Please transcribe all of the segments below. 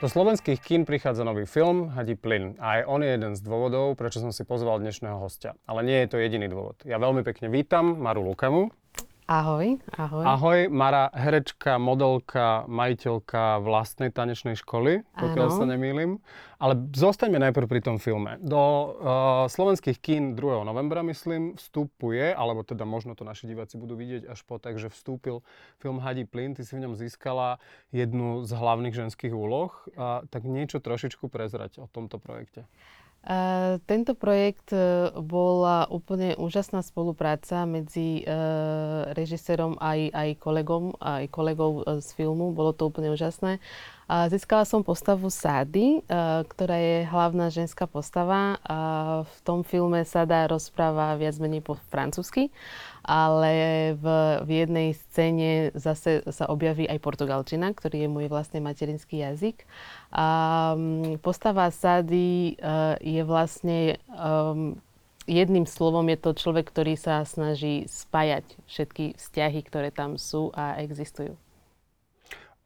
Do slovenských kín prichádza nový film Hadí plyn a aj on je jeden z dôvodov, prečo som si pozval dnešného hostia. Ale nie je to jediný dôvod. Ja veľmi pekne vítam Maru Lukamu. Ahoj, ahoj. Ahoj, Mara, herečka, modelka, majiteľka vlastnej tanečnej školy, pokiaľ sa nemýlim. Ale zostaňme najprv pri tom filme. Do uh, slovenských kín 2. novembra, myslím, vstupuje, alebo teda možno to naši diváci budú vidieť až po, takže vstúpil film Hadí plyn. Ty si v ňom získala jednu z hlavných ženských úloh. Uh, tak niečo trošičku prezrať o tomto projekte. Tento projekt uh, bola úplne úžasná spolupráca medzi uh, režisérom aj, aj kolegom, aj kolegov z filmu. Bolo to úplne úžasné. Získala som postavu Sády, ktorá je hlavná ženská postava. A v tom filme Sada rozpráva viac menej po francúzsky, ale v, v jednej scéne zase sa objaví aj portugalčina, ktorý je môj vlastne materinský jazyk. A postava Sady uh, je vlastne jedným slovom je to človek, ktorý sa snaží spájať všetky vzťahy, ktoré tam sú a existujú.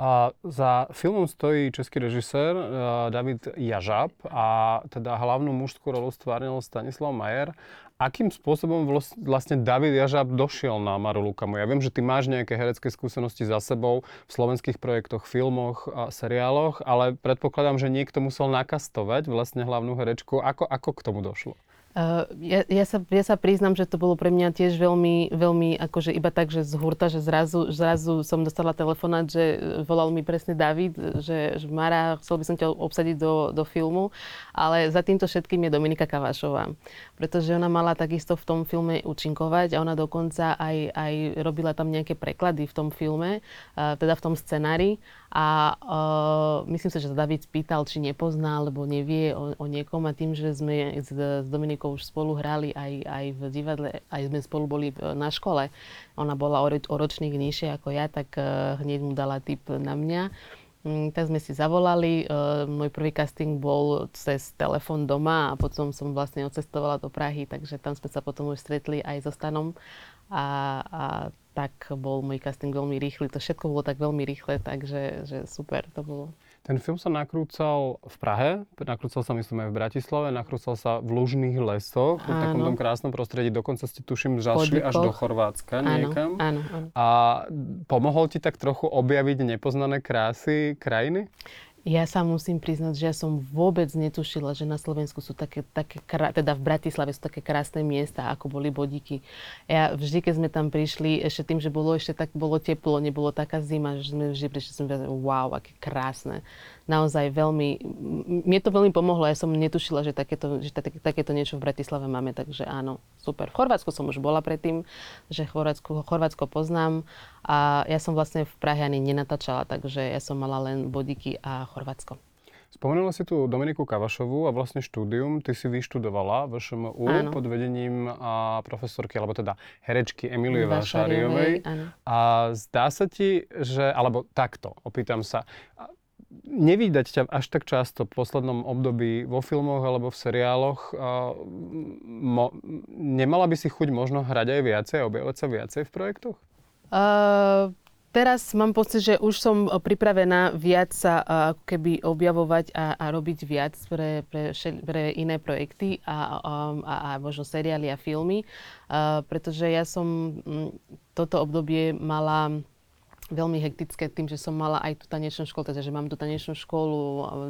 A za filmom stojí český režisér uh, David Jažab a teda hlavnú mužskú rolu stvárnil Stanislav Majer. Akým spôsobom vlastne David Jažab došiel na Maru Lukamu? Ja viem, že ty máš nejaké herecké skúsenosti za sebou v slovenských projektoch, filmoch a seriáloch, ale predpokladám, že niekto musel nakastovať vlastne hlavnú herečku. Ako, ako k tomu došlo? Uh, ja, ja, sa, ja sa priznam, že to bolo pre mňa tiež veľmi, veľmi akože iba tak, že z hurta, že zrazu, zrazu som dostala telefonát, že volal mi presne David, že, že Mara, chcel by som ťa obsadiť do, do filmu, ale za týmto všetkým je Dominika Kavašová, pretože ona mala takisto v tom filme účinkovať a ona dokonca aj, aj robila tam nejaké preklady v tom filme, uh, teda v tom scenári. A uh, myslím si, že sa David spýtal, či nepozná alebo nevie o, o niekom a tým, že sme s, s Dominikou už spolu hrali aj, aj v divadle, aj sme spolu boli na škole. Ona bola o, o ročník nižšie ako ja, tak uh, hneď mu dala tip na mňa. Um, tak sme si zavolali. Uh, môj prvý casting bol cez telefón doma a potom som vlastne odcestovala do Prahy, takže tam sme sa potom už stretli aj so Stanom. A, a tak bol môj casting veľmi rýchly. To všetko bolo tak veľmi rýchle, takže že super to bolo. Ten film sa nakrúcal v Prahe, nakrúcal sa myslím aj v Bratislave, nakrúcal sa v Lužných lesoch, v takom tom krásnom prostredí. Dokonca ste tuším zašli až do Chorvátska áno, niekam. Áno, áno. A pomohol ti tak trochu objaviť nepoznané krásy krajiny? Ja sa musím priznať, že ja som vôbec netušila, že na Slovensku sú také, také teda v Bratislave sú také krásne miesta, ako boli Bodíky. Ja vždy, keď sme tam prišli, ešte tým, že bolo ešte tak, bolo teplo, nebolo taká zima, že sme vždy prišli, som povedala, wow, aké krásne naozaj veľmi, mne to veľmi pomohlo. Ja som netušila, že takéto, že také, takéto niečo v Bratislave máme, takže áno, super. V Chorvátsku som už bola predtým, že Chorvátsko, Chorvátsko poznám a ja som vlastne v Prahe ani nenatáčala, takže ja som mala len bodiky a Chorvátsko. Spomenula si tu Dominiku Kavašovú a vlastne štúdium. Ty si vyštudovala v ŠMU pod vedením a profesorky, alebo teda herečky Emilie Vášariovej. A zdá sa ti, že, alebo takto, opýtam sa, nevydať ťa až tak často v poslednom období vo filmoch alebo v seriáloch. Mo, nemala by si chuť možno hrať aj viacej, objavovať sa viacej v projektoch? Uh, teraz mám pocit, že už som pripravená viac sa ako keby objavovať a, a robiť viac pre, pre, pre iné projekty a, a, a, a možno seriály a filmy, uh, pretože ja som toto obdobie mala veľmi hektické tým, že som mala aj tú tanečnú školu, teda že mám tú tanečnú školu,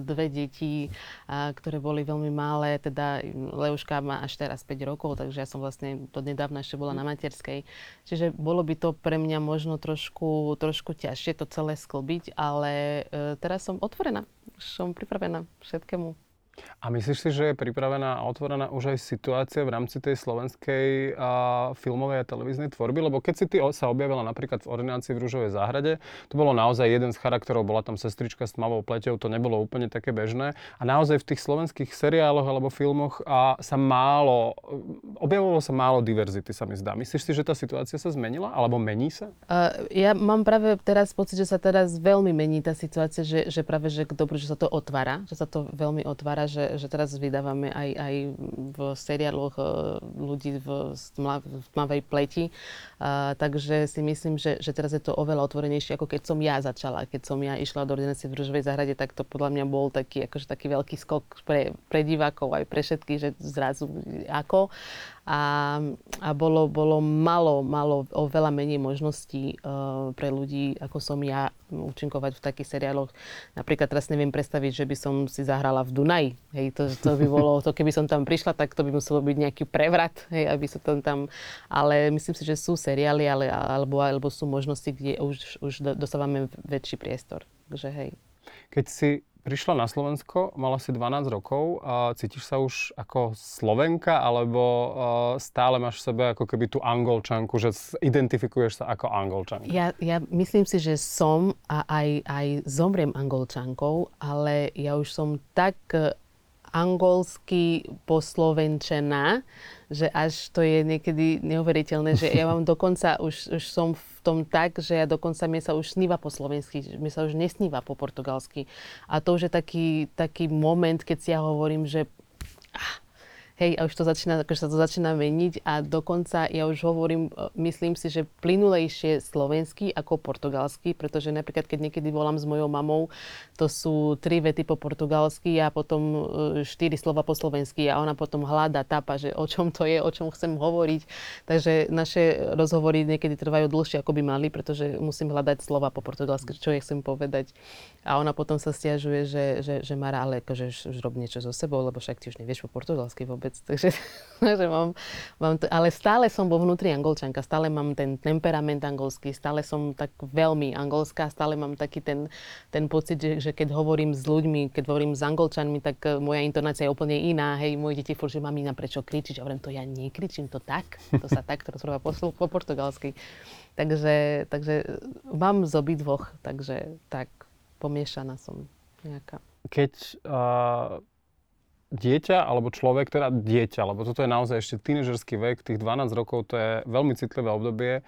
dve deti, a, ktoré boli veľmi malé, teda Leuška má až teraz 5 rokov, takže ja som vlastne to nedávno ešte bola na materskej. Čiže bolo by to pre mňa možno trošku, trošku ťažšie to celé sklbiť, ale e, teraz som otvorená, som pripravená všetkému. A myslíš si, že je pripravená a otvorená už aj situácia v rámci tej slovenskej a, filmovej a televíznej tvorby? Lebo keď si ty sa objavila napríklad v ordinácii v Rúžovej záhrade, to bolo naozaj jeden z charakterov, bola tam sestrička s tmavou pleťou, to nebolo úplne také bežné. A naozaj v tých slovenských seriáloch alebo filmoch a, sa málo, objavovalo sa málo diverzity, sa mi zdá. Myslíš si, že tá situácia sa zmenila alebo mení sa? Uh, ja mám práve teraz pocit, že sa teraz veľmi mení tá situácia, že, že práve, že dobré, že sa to otvára, že sa to veľmi otvára a že, že teraz vydávame aj, aj v seriáloch uh, ľudí v, v tmavej pleti. Uh, takže si myslím, že, že teraz je to oveľa otvorenejšie, ako keď som ja začala. Keď som ja išla do ordinácie v Ružovej zahrade, tak to podľa mňa bol taký, akože taký veľký skok pre, pre divákov aj pre všetkých, že zrazu ako a, a bolo, bolo malo, malo oveľa menej možností uh, pre ľudí, ako som ja, účinkovať v takých seriáloch. Napríklad teraz neviem predstaviť, že by som si zahrala v Dunaji. Hej, to, to by bolo, to keby som tam prišla, tak to by muselo byť nejaký prevrat, hej, aby sa tam tam... Ale myslím si, že sú seriály, ale, alebo, alebo sú možnosti, kde už, už dostávame väčší priestor. Takže hej. Keď si prišla na Slovensko, mala si 12 rokov, cítiš sa už ako Slovenka, alebo stále máš v sebe ako keby tú angolčanku, že identifikuješ sa ako angolčanka? Ja, ja myslím si, že som a aj, aj zomriem angolčankou, ale ja už som tak e, angolsky poslovenčená, že až to je niekedy neuveriteľné, že ja mám dokonca, už, už som v tom tak, že ja dokonca mi sa už sníva po slovensky, mi sa už nesníva po portugalsky. A to už je taký, taký moment, keď si ja hovorím, že ah, Hej, a už to začína, akože sa to začína meniť a dokonca ja už hovorím, e, myslím si, že plynulejšie slovenský ako portugalský, pretože napríklad keď niekedy volám s mojou mamou, to sú tri vety po portugalsky a potom e, štyri slova po slovensky a ona potom hľada, tápa, že o čom to je, o čom chcem hovoriť. Takže naše rozhovory niekedy trvajú dlhšie, ako by mali, pretože musím hľadať slova po portugalsky, čo ja chcem povedať. A ona potom sa stiažuje, že, že, že Mara, ale akože už rob niečo so sebou, lebo však ty už nevieš po portugalsky vôbec vôbec. Takže, takže mám, mám to, ale stále som vo vnútri angolčanka, stále mám ten temperament angolský, stále som tak veľmi angolská, stále mám taký ten, ten pocit, že, že keď hovorím s ľuďmi, keď hovorím s angolčanmi, tak uh, moja intonácia je úplne iná. Hej, moje deti furt, že mamina, prečo kričíš? Hovorím, to ja nekričím, to tak, to sa tak rozpráva po, po portugalsky. Takže, takže mám z obidvoch, takže tak pomiešaná som nejaká. Keď uh dieťa alebo človek, teda dieťa, lebo toto je naozaj ešte tínežerský vek, tých 12 rokov, to je veľmi citlivé obdobie,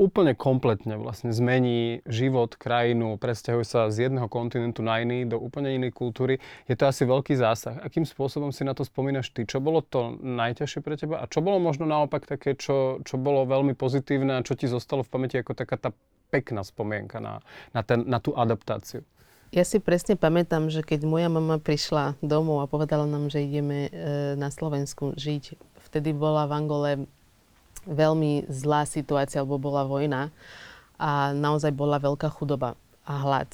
úplne kompletne vlastne zmení život, krajinu, presťahuje sa z jedného kontinentu na iný, do úplne inej kultúry. Je to asi veľký zásah. Akým spôsobom si na to spomínaš ty? Čo bolo to najťažšie pre teba? A čo bolo možno naopak také, čo, čo bolo veľmi pozitívne a čo ti zostalo v pamäti ako taká tá pekná spomienka na, na, ten, na tú adaptáciu? Ja si presne pamätám, že keď moja mama prišla domov a povedala nám, že ideme e, na Slovensku žiť, vtedy bola v Angole veľmi zlá situácia, lebo bola vojna a naozaj bola veľká chudoba a hlad.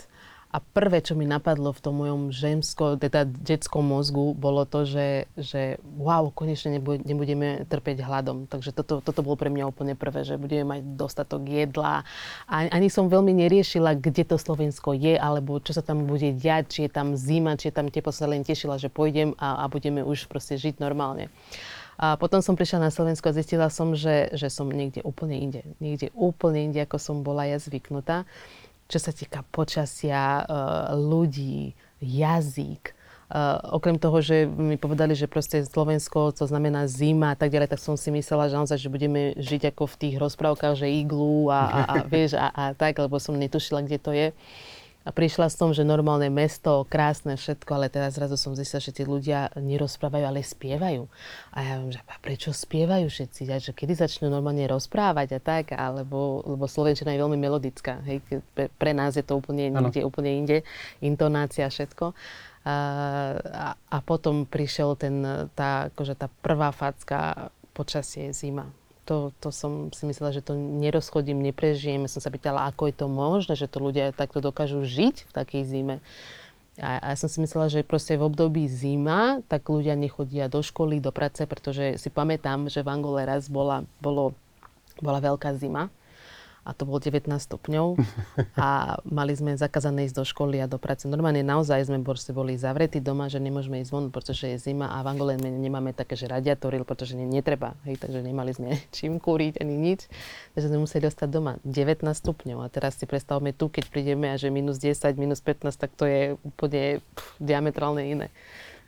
A prvé, čo mi napadlo v tom mojom žemsko, teda detskom mozgu, bolo to, že, že wow, konečne nebudeme trpeť hladom. Takže toto, toto bolo pre mňa úplne prvé, že budeme mať dostatok jedla. A ani som veľmi neriešila, kde to Slovensko je, alebo čo sa tam bude diať, či je tam zima, či je tam teplo, sa len tešila, že pôjdem a, a budeme už proste žiť normálne. A potom som prišla na Slovensko a zistila som, že, že som niekde úplne inde. Niekde úplne inde, ako som bola ja zvyknutá čo sa týka počasia, eh, ľudí, jazyk. Uh, okrem toho, že mi povedali, že proste Slovensko, to znamená zima a tak ďalej, tak som si myslela, že naozaj, že budeme žiť ako v tých rozprávkach, že iglu a, a, a vieš, a, a tak, lebo som netušila, kde to je. A prišla som, že normálne mesto, krásne všetko, ale teraz zrazu som zistila, že tí ľudia nerozprávajú, ale spievajú. A ja viem, že a prečo spievajú všetci? A že kedy začnú normálne rozprávať a tak, alebo, lebo Slovenčina je veľmi melodická. Hej? Pre, nás je to úplne niekde, úplne inde, intonácia, všetko. A, a, a potom prišiel ten, tá, akože tá prvá facka, počasie, zima to, to som si myslela, že to nerozchodím, neprežijem. Ja som sa pýtala, ako je to možné, že to ľudia takto dokážu žiť v takej zime. A, a ja som si myslela, že proste v období zima, tak ľudia nechodia do školy, do práce, pretože si pamätám, že v Angole raz bola, bolo, bola veľká zima a to bolo 19 stupňov a mali sme zakázané ísť do školy a do práce. Normálne naozaj sme boli zavretí doma, že nemôžeme ísť von, pretože je zima a v Angole nemáme také, že radiátory, pretože ne, netreba, hej, takže nemali sme čím kúriť ani nič, takže sme museli ostať doma. 19 stupňov a teraz si predstavme tu, keď prídeme a že minus 10, minus 15, tak to je úplne pff, diametrálne iné.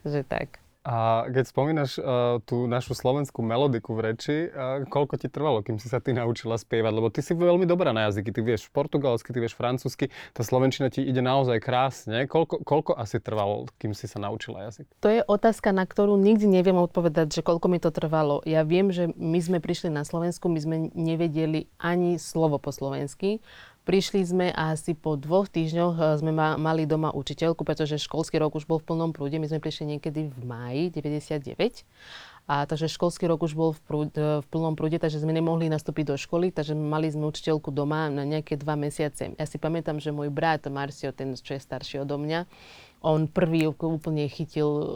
Že tak. A keď spomínaš uh, tú našu slovenskú melodiku v reči, uh, koľko ti trvalo, kým si sa ty naučila spievať? Lebo ty si veľmi dobrá na jazyky, ty vieš portugalsky, ty vieš francúzsky, tá slovenčina ti ide naozaj krásne. Koľko, koľko asi trvalo, kým si sa naučila jazyk? To je otázka, na ktorú nikdy neviem odpovedať, že koľko mi to trvalo. Ja viem, že my sme prišli na Slovensku, my sme nevedeli ani slovo po slovensky. Prišli sme a asi po dvoch týždňoch eh, sme ma, mali doma učiteľku, pretože školský rok už bol v plnom prúde. My sme prišli niekedy v máji 99. A takže školský rok už bol v, prúd, eh, v plnom prúde, takže sme nemohli nastúpiť do školy, takže mali sme učiteľku doma na nejaké dva mesiace. Ja si pamätám, že môj brat Marcio, ten, čo je starší odo mňa, on prvý úplne chytil eh,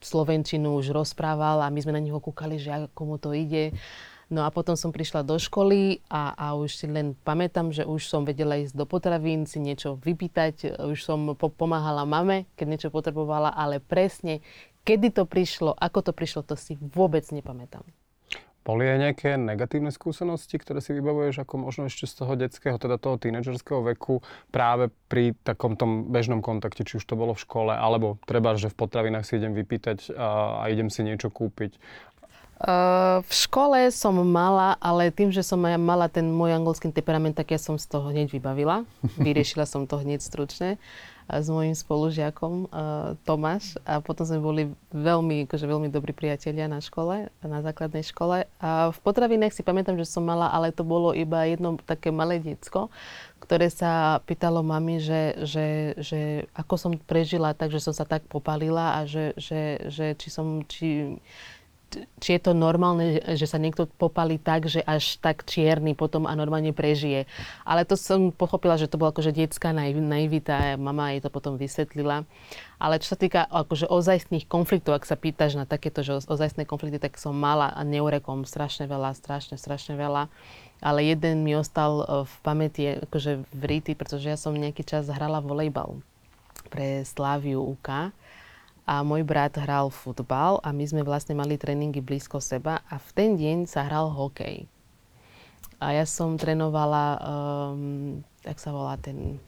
slovenčinu, už rozprával a my sme na neho kúkali, že ako mu to ide. No a potom som prišla do školy a, a už si len pamätám, že už som vedela ísť do potravín, si niečo vypýtať, už som po- pomáhala mame, keď niečo potrebovala, ale presne, kedy to prišlo, ako to prišlo, to si vôbec nepamätám. Boli aj nejaké negatívne skúsenosti, ktoré si vybavuješ ako možno ešte z toho detského, teda toho tínedžerského veku práve pri takom tom bežnom kontakte, či už to bolo v škole, alebo treba, že v potravinách si idem vypýtať a, a idem si niečo kúpiť. Uh, v škole som mala, ale tým, že som mala ten môj anglický temperament, tak ja som z toho hneď vybavila. Vyriešila som to hneď stručne s mojim spolužiakom uh, Tomáš a potom sme boli veľmi, akože veľmi dobrí priatelia na škole, na základnej škole. A v potravinách si pamätám, že som mala, ale to bolo iba jedno také malé diecko, ktoré sa pýtalo mami, že, že, že ako som prežila tak, že som sa tak popalila a že, že, že či som, či, či je to normálne, že sa niekto popali tak, že až tak čierny potom a normálne prežije. Ale to som pochopila, že to bola akože detská naivita mama jej to potom vysvetlila. Ale čo sa týka akože ozajstných konfliktov, ak sa pýtaš na takéto že ozajstné konflikty, tak som mala a neurekom strašne veľa, strašne, strašne veľa. Ale jeden mi ostal e, v pamäti akože v ríti, pretože ja som nejaký čas hrala volejbal pre Sláviu UK a môj brat hral futbal a my sme vlastne mali tréningy blízko seba a v ten deň sa hral hokej. A ja som trénovala, um, jak sa volá ten,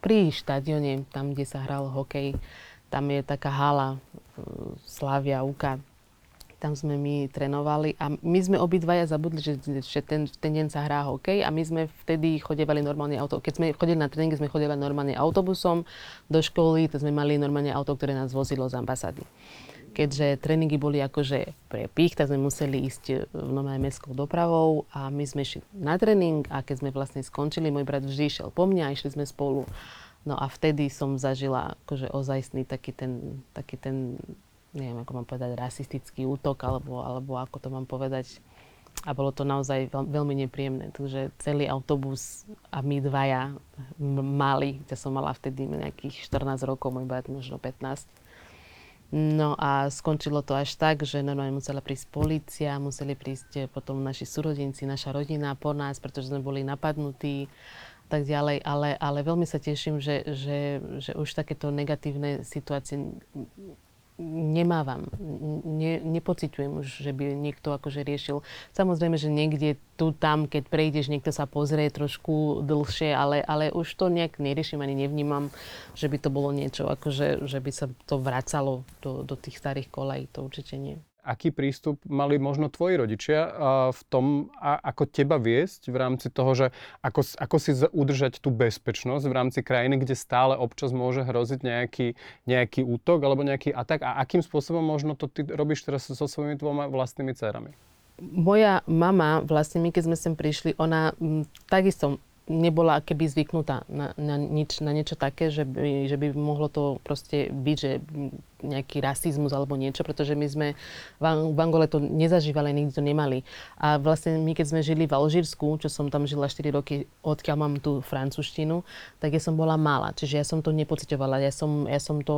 pri štadióne, tam, kde sa hral hokej, tam je taká hala uh, Slavia Uka, tam sme my trénovali a my sme obidvaja zabudli, že, že ten, ten deň sa hrá hokej a my sme vtedy chodevali normálne auto. Keď sme chodili na tréningy, sme chodevali normálne autobusom do školy, to sme mali normálne auto, ktoré nás vozilo z ambasády. Keďže tréningy boli akože pre pich, tak sme museli ísť v normálne mestskou dopravou a my sme išli na tréning a keď sme vlastne skončili, môj brat vždy išiel po mňa a išli sme spolu. No a vtedy som zažila akože ozajstný taký ten, taký ten neviem, ako mám povedať, rasistický útok, alebo, alebo ako to mám povedať. A bolo to naozaj veľ, veľmi nepríjemné. Takže celý autobus a my dvaja mali, ja som mala vtedy nejakých 14 rokov, môj brat možno 15. No a skončilo to až tak, že normálne musela prísť policia, museli prísť potom naši súrodenci, naša rodina po nás, pretože sme boli napadnutí tak ďalej, ale, ale veľmi sa teším, že, že, že už takéto negatívne situácie nemávam. Ne, nepociťujem už, že by niekto akože riešil. Samozrejme, že niekde tu, tam, keď prejdeš, niekto sa pozrie trošku dlhšie, ale, ale už to nejak neriešim ani nevnímam, že by to bolo niečo, akože, že by sa to vracalo do, do tých starých kolej. To určite nie aký prístup mali možno tvoji rodičia v tom, ako teba viesť v rámci toho, že ako, ako si udržať tú bezpečnosť v rámci krajiny, kde stále občas môže hroziť nejaký, nejaký útok alebo nejaký atak a akým spôsobom možno to ty robíš teraz so svojimi dvoma vlastnými dcerami? Moja mama, vlastne my keď sme sem prišli, ona m, takisto nebola keby zvyknutá na, na, nič, na niečo také, že by, že by mohlo to proste byť, že nejaký rasizmus alebo niečo, pretože my sme v, Angole to nezažívali, nikdy to nemali. A vlastne my, keď sme žili v Alžírsku, čo som tam žila 4 roky, odkiaľ mám tú francúzštinu, tak ja som bola malá, čiže ja som to nepocitovala, ja som, ja som to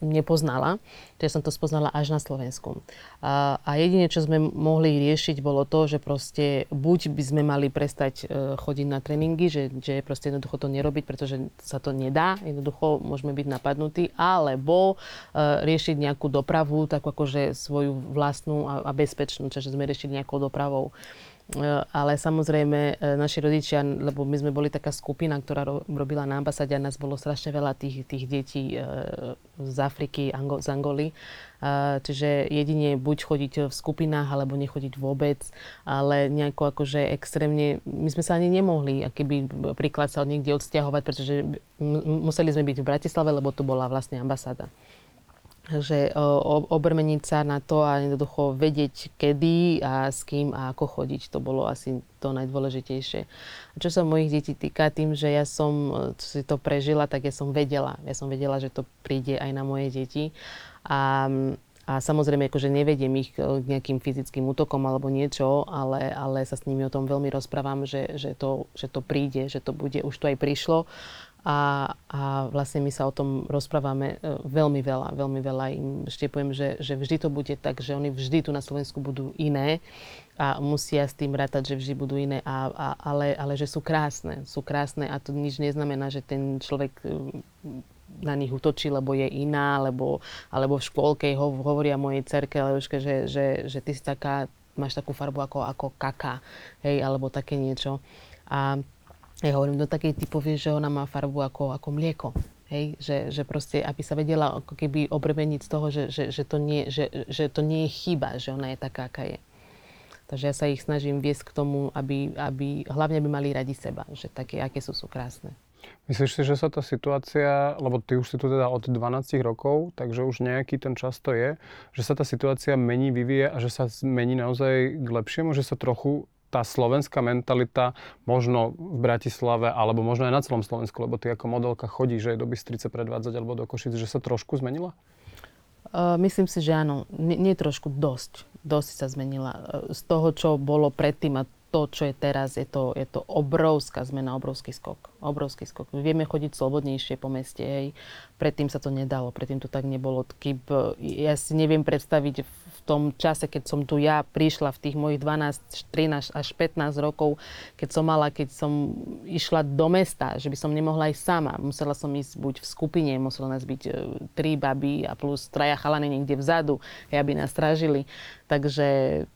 nepoznala, čiže som to spoznala až na Slovensku. A, a jedine, čo sme mohli riešiť, bolo to, že proste buď by sme mali prestať uh, chodiť na tréningy, že, že proste jednoducho to nerobiť, pretože sa to nedá, jednoducho môžeme byť napadnutí, alebo uh, riešiť nejakú dopravu, tak akože svoju vlastnú a, bezpečnú, čiže sme riešili nejakou dopravou. ale samozrejme naši rodičia, lebo my sme boli taká skupina, ktorá robila na ambasáde a nás bolo strašne veľa tých, tých detí z Afriky, z Angoly. Čiže jedine buď chodiť v skupinách, alebo nechodiť vôbec, ale nejako akože extrémne, my sme sa ani nemohli akýby príklad sa niekde odsťahovať, pretože museli sme byť v Bratislave, lebo tu bola vlastne ambasáda že obrmeniť sa na to a jednoducho vedieť, kedy a s kým a ako chodiť. To bolo asi to najdôležitejšie. A čo sa mojich detí týka, tým, že ja som si to prežila, tak ja som vedela. Ja som vedela, že to príde aj na moje deti. A, a samozrejme, akože nevediem ich k nejakým fyzickým útokom alebo niečo, ale, ale sa s nimi o tom veľmi rozprávam, že, že, to, že to príde, že to bude, už to aj prišlo a, a vlastne my sa o tom rozprávame e, veľmi veľa, veľmi veľa im štiepujem, že, že vždy to bude tak, že oni vždy tu na Slovensku budú iné a musia s tým rátať, že vždy budú iné, a, a, ale, ale že sú krásne, sú krásne a to nič neznamená, že ten človek e, na nich utočí, lebo je iná, alebo, alebo v škôlke ho, hovoria mojej cerke, Leuške, že, že, že ty si taká, máš takú farbu ako, ako kaka, hej, alebo také niečo. A ja hovorím do takej typovie, že ona má farbu ako, ako mlieko. Hej, že, že proste, aby sa vedela ako keby obrveniť z toho, že, že, že, to nie, že, že to nie je chyba, že ona je taká, aká je. Takže ja sa ich snažím viesť k tomu, aby, aby hlavne by mali radi seba, že také, aké sú, sú krásne. Myslíš si, že sa tá situácia, lebo ty už si tu teda od 12 rokov, takže už nejaký ten čas to je, že sa tá situácia mení, vyvíje a že sa mení naozaj k lepšiemu, že sa trochu tá slovenská mentalita možno v Bratislave, alebo možno aj na celom Slovensku, lebo ty ako modelka chodíš aj do Bystrice predvádzať alebo do Košic, že sa trošku zmenila? Myslím si, že áno. Nie, nie trošku, dosť. Dosť sa zmenila. Z toho, čo bolo predtým a to, čo je teraz, je to, je to obrovská zmena, obrovský skok. Obrovský skok. Vieme chodiť slobodnejšie po meste, hej. Predtým sa to nedalo, predtým to tak nebolo. Kým, ja si neviem predstaviť v tom čase, keď som tu ja prišla v tých mojich 12, 13 až 15 rokov, keď som mala, keď som išla do mesta, že by som nemohla ísť sama. Musela som ísť buď v skupine, musela nás byť e, tri baby a plus traja chalany niekde vzadu, aby nás strážili. Takže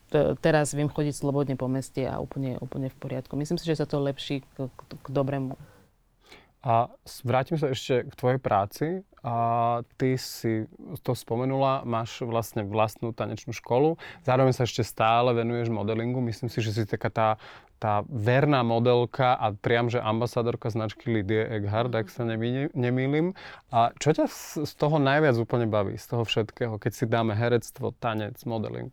t- teraz viem chodiť slobodne po meste a úplne, úplne v poriadku. Myslím si, že sa to lepší k, k, k dobrému. A vrátim sa ešte k tvojej práci. A ty si to spomenula, máš vlastne vlastnú tanečnú školu, zároveň sa ešte stále venuješ modelingu. Myslím si, že si taká tá, tá verná modelka a priam, že ambasádorka značky Lidie Eghard, ak sa nemýlim. A čo ťa z toho najviac úplne baví, z toho všetkého, keď si dáme herectvo, tanec, modeling?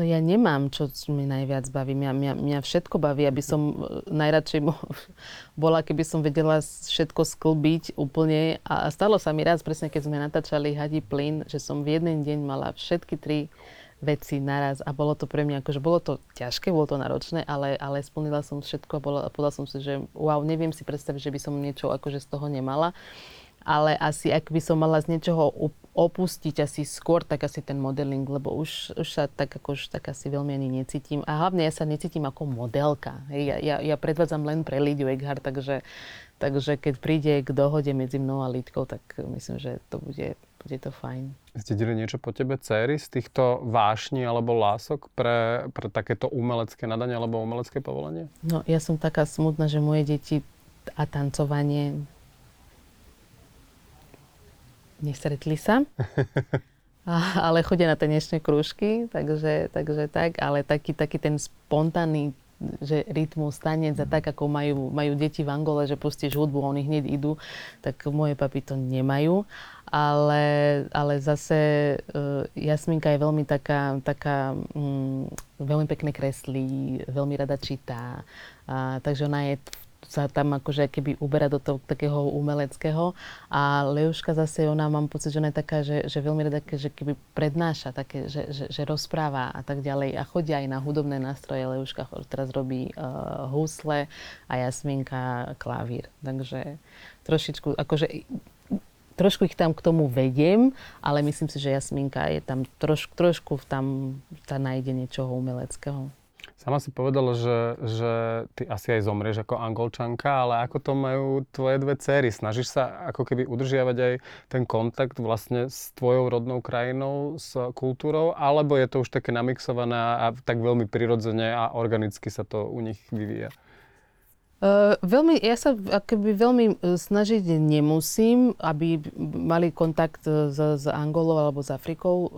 No ja nemám, čo mi najviac baví. Mňa, mňa, mňa všetko baví, aby som e, najradšej bola, keby som vedela všetko sklbiť úplne. A stalo sa mi raz, presne keď sme natáčali Hadí plyn, že som v jeden deň mala všetky tri veci naraz a bolo to pre mňa, akože bolo to ťažké, bolo to náročné, ale, ale splnila som všetko a povedala som si, že wow, neviem si predstaviť, že by som niečo akože z toho nemala ale asi ak by som mala z niečoho opustiť asi skôr, tak asi ten modeling, lebo už, už sa tak, ako, už tak asi veľmi ani necítim. A hlavne ja sa necítim ako modelka. Ja, ja, ja predvádzam len pre Lidiu Eghard, takže, takže keď príde k dohode medzi mnou a Lidkou, tak myslím, že to bude, bude to fajn. Zdedili niečo po tebe céry z týchto vášni alebo lások pre, pre takéto umelecké nadanie alebo umelecké povolenie? No, ja som taká smutná, že moje deti a tancovanie Nestretli sa. Ale chodia na tanečné krúžky, takže, takže tak, ale taký, taký ten spontánny že rytmus, tanec a tak, ako majú, majú deti v Angole, že pustíš hudbu oni hneď idú, tak moje papi to nemajú. Ale, ale zase uh, Jasminka je veľmi taká, taká um, veľmi pekne kreslí, veľmi rada čítá, a, takže ona je sa tam akože keby uberá do toho takého umeleckého. A Leuška zase, ona mám pocit, že ona je taká, že, že veľmi rada, že keby prednáša, také, že, že, že rozpráva a tak ďalej. A chodia aj na hudobné nástroje. Leuška teraz robí uh, husle a Jasminka klavír. Takže trošičku, akože trošku ich tam k tomu vediem, ale myslím si, že Jasminka je tam troš, trošku tam, tá nájde niečoho umeleckého. Sama si povedala, že, že ty asi aj zomrieš ako angolčanka, ale ako to majú tvoje dve céry? Snažíš sa ako keby udržiavať aj ten kontakt vlastne s tvojou rodnou krajinou, s kultúrou, alebo je to už také namixované a tak veľmi prirodzene a organicky sa to u nich vyvíja? Uh, veľmi, ja sa akoby veľmi e, snažiť nemusím, aby mali kontakt s, s Angolou alebo s Afrikou.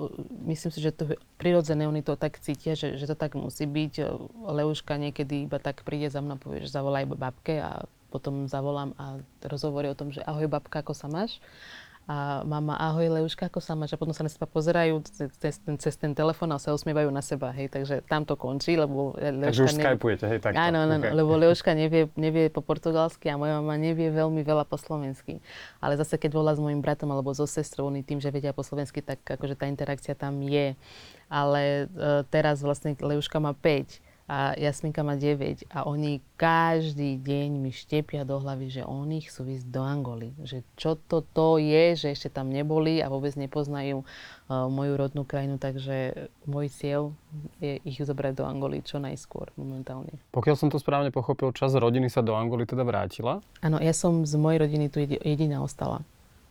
Myslím si, že to prirodzené, oni to tak cítia, že, že to tak musí byť. Leuška niekedy iba tak príde za mnou, povie, že zavolaj babke a potom zavolám a rozhovorí o tom, že ahoj babka, ako sa máš? A mama, ahoj Leuška, ako sa máš? A potom sa na seba pozerajú cez ten, cez ten telefón a sa usmievajú na seba, hej, takže tam to končí, lebo Leuška Takže už nevie... skypujete, hej, takto. Áno, áno, okay. lebo Leuška nevie, nevie po portugalsky a moja mama nevie veľmi veľa po slovensky. Ale zase, keď volá s mojim bratom alebo so sestrou, oni tým, že vedia po slovensky, tak akože tá interakcia tam je. Ale uh, teraz vlastne Leuška má 5 a Jasminka má 9 a oni každý deň mi štepia do hlavy, že oni chcú ísť do Angoly. Že čo to, to je, že ešte tam neboli a vôbec nepoznajú uh, moju rodnú krajinu, takže môj cieľ je ich zobrať do Angoly čo najskôr momentálne. Pokiaľ som to správne pochopil, čas rodiny sa do Angoly teda vrátila? Áno, ja som z mojej rodiny tu jediná ostala.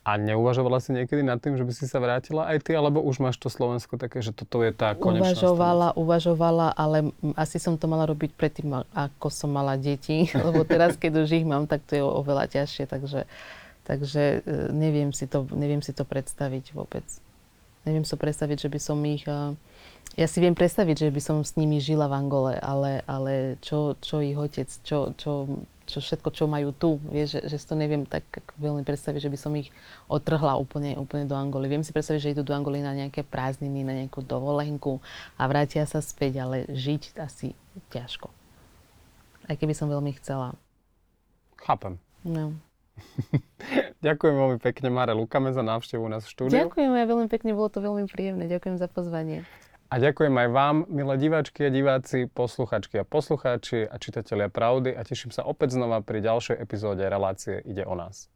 A neuvažovala si niekedy nad tým, že by si sa vrátila aj ty, alebo už máš to Slovensko také, že toto je tá konečná Uvažovala, stanica? uvažovala, ale asi som to mala robiť predtým, ako som mala deti, lebo teraz, keď už ich mám, tak to je oveľa ťažšie, takže, takže e, neviem, si to, neviem si to predstaviť vôbec. Neviem si predstaviť, že by som ich... E, ja si viem predstaviť, že by som s nimi žila v Angole, ale, ale čo, čo ich otec, čo, čo čo všetko, čo majú tu. Vieš, že, že si to neviem tak veľmi predstaviť, že by som ich otrhla úplne, úplne do Angoly. Viem si predstaviť, že idú do Angoly na nejaké prázdniny, na nejakú dovolenku a vrátia sa späť, ale žiť asi ťažko. Aj keby som veľmi chcela. Chápem. No. Ďakujem veľmi pekne, Mare Lukame, za návštevu u nás v štúdiu. Ďakujem ja veľmi pekne, bolo to veľmi príjemné. Ďakujem za pozvanie. A ďakujem aj vám, milé diváčky a diváci, posluchačky a poslucháči a čitatelia pravdy a teším sa opäť znova pri ďalšej epizóde relácie Ide o nás.